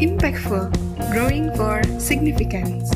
Impactful, growing for significance.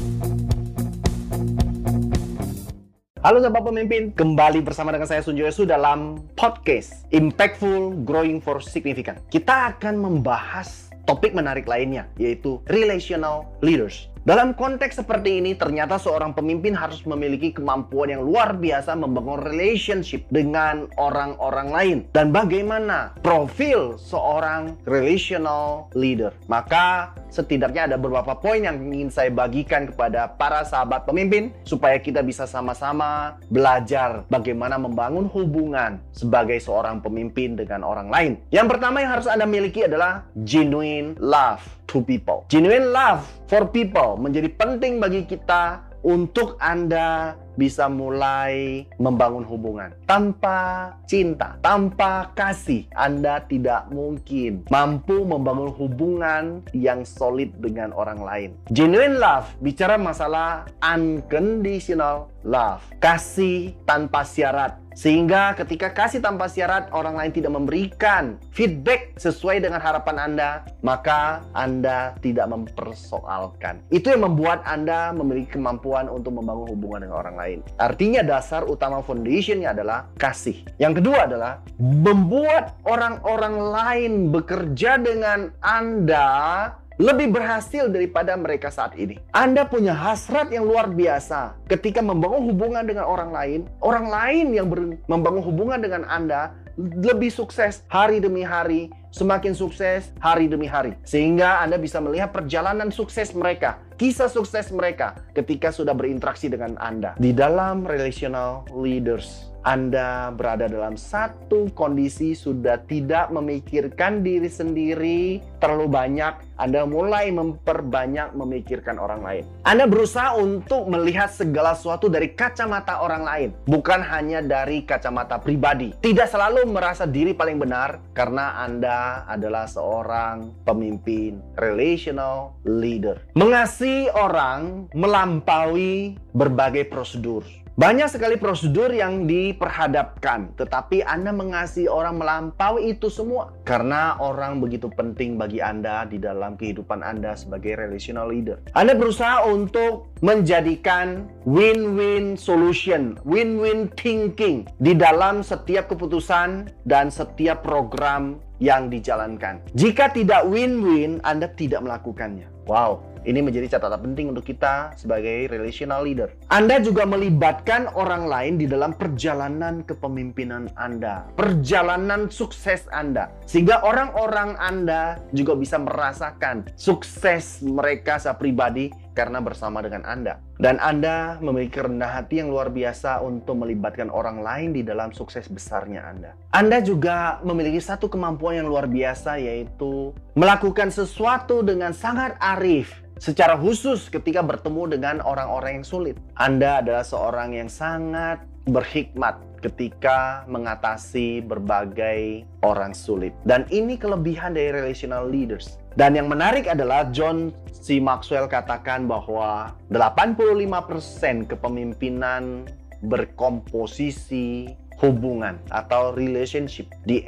Halo sahabat pemimpin, kembali bersama dengan saya Sunjo Yesu dalam podcast Impactful Growing for Significant. Kita akan membahas topik menarik lainnya, yaitu relational leaders. Dalam konteks seperti ini, ternyata seorang pemimpin harus memiliki kemampuan yang luar biasa membangun relationship dengan orang-orang lain. Dan bagaimana profil seorang relational leader? Maka setidaknya ada beberapa poin yang ingin saya bagikan kepada para sahabat pemimpin supaya kita bisa sama-sama belajar bagaimana membangun hubungan sebagai seorang pemimpin dengan orang lain. Yang pertama yang harus Anda miliki adalah genuine love to people. Genuine love for people menjadi penting bagi kita untuk Anda bisa mulai membangun hubungan. Tanpa cinta, tanpa kasih, Anda tidak mungkin mampu membangun hubungan yang solid dengan orang lain. Genuine love bicara masalah unconditional love, kasih tanpa syarat. Sehingga ketika kasih tanpa syarat orang lain tidak memberikan feedback sesuai dengan harapan Anda, maka Anda tidak mempersoalkan. Itu yang membuat Anda memiliki kemampuan untuk membangun hubungan dengan orang lain. Artinya dasar utama foundationnya adalah kasih. Yang kedua adalah membuat orang-orang lain bekerja dengan Anda lebih berhasil daripada mereka saat ini. Anda punya hasrat yang luar biasa ketika membangun hubungan dengan orang lain. Orang lain yang membangun hubungan dengan Anda lebih sukses hari demi hari, semakin sukses hari demi hari. Sehingga Anda bisa melihat perjalanan sukses mereka, kisah sukses mereka ketika sudah berinteraksi dengan Anda. Di dalam relational leaders, anda berada dalam satu kondisi sudah tidak memikirkan diri sendiri terlalu banyak, Anda mulai memperbanyak memikirkan orang lain. Anda berusaha untuk melihat segala sesuatu dari kacamata orang lain, bukan hanya dari kacamata pribadi. Tidak selalu merasa diri paling benar karena Anda adalah seorang pemimpin relational leader. Mengasihi orang melampaui berbagai prosedur. Banyak sekali prosedur yang diperhadapkan, tetapi Anda mengasihi orang melampaui itu semua karena orang begitu penting bagi Anda di dalam kehidupan Anda sebagai relational leader. Anda berusaha untuk menjadikan win-win solution, win-win thinking di dalam setiap keputusan dan setiap program yang dijalankan. Jika tidak win-win, Anda tidak melakukannya. Wow, ini menjadi catatan penting untuk kita sebagai relational leader. Anda juga melibatkan orang lain di dalam perjalanan kepemimpinan Anda, perjalanan sukses Anda, sehingga orang-orang Anda juga bisa merasakan sukses mereka secara pribadi karena bersama dengan Anda. Dan Anda memiliki rendah hati yang luar biasa untuk melibatkan orang lain di dalam sukses besarnya Anda. Anda juga memiliki satu kemampuan yang luar biasa yaitu melakukan sesuatu dengan sangat arif secara khusus ketika bertemu dengan orang-orang yang sulit. Anda adalah seorang yang sangat berhikmat ketika mengatasi berbagai orang sulit. Dan ini kelebihan dari relational leaders. Dan yang menarik adalah John C. Maxwell katakan bahwa 85% kepemimpinan berkomposisi hubungan atau relationship. The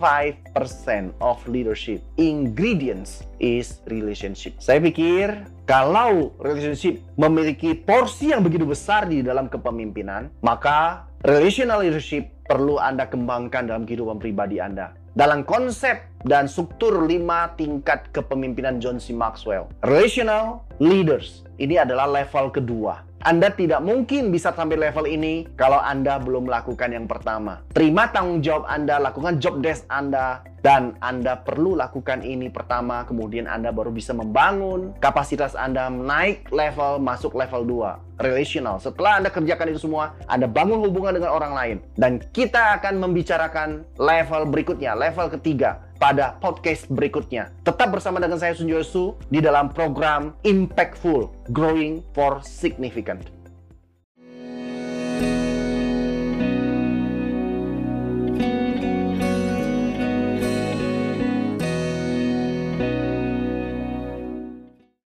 85% of leadership ingredients is relationship. Saya pikir kalau relationship memiliki porsi yang begitu besar di dalam kepemimpinan, maka relational leadership perlu Anda kembangkan dalam kehidupan pribadi Anda. Dalam konsep dan struktur lima tingkat kepemimpinan John C. Maxwell. Relational leaders. Ini adalah level kedua anda tidak mungkin bisa sampai level ini kalau Anda belum melakukan yang pertama. Terima tanggung jawab Anda, lakukan job desk Anda, dan Anda perlu lakukan ini pertama, kemudian Anda baru bisa membangun kapasitas Anda naik level, masuk level 2, relational. Setelah Anda kerjakan itu semua, Anda bangun hubungan dengan orang lain. Dan kita akan membicarakan level berikutnya, level ketiga, pada podcast berikutnya. Tetap bersama dengan saya Sunjosu di dalam program Impactful Growing for Significant.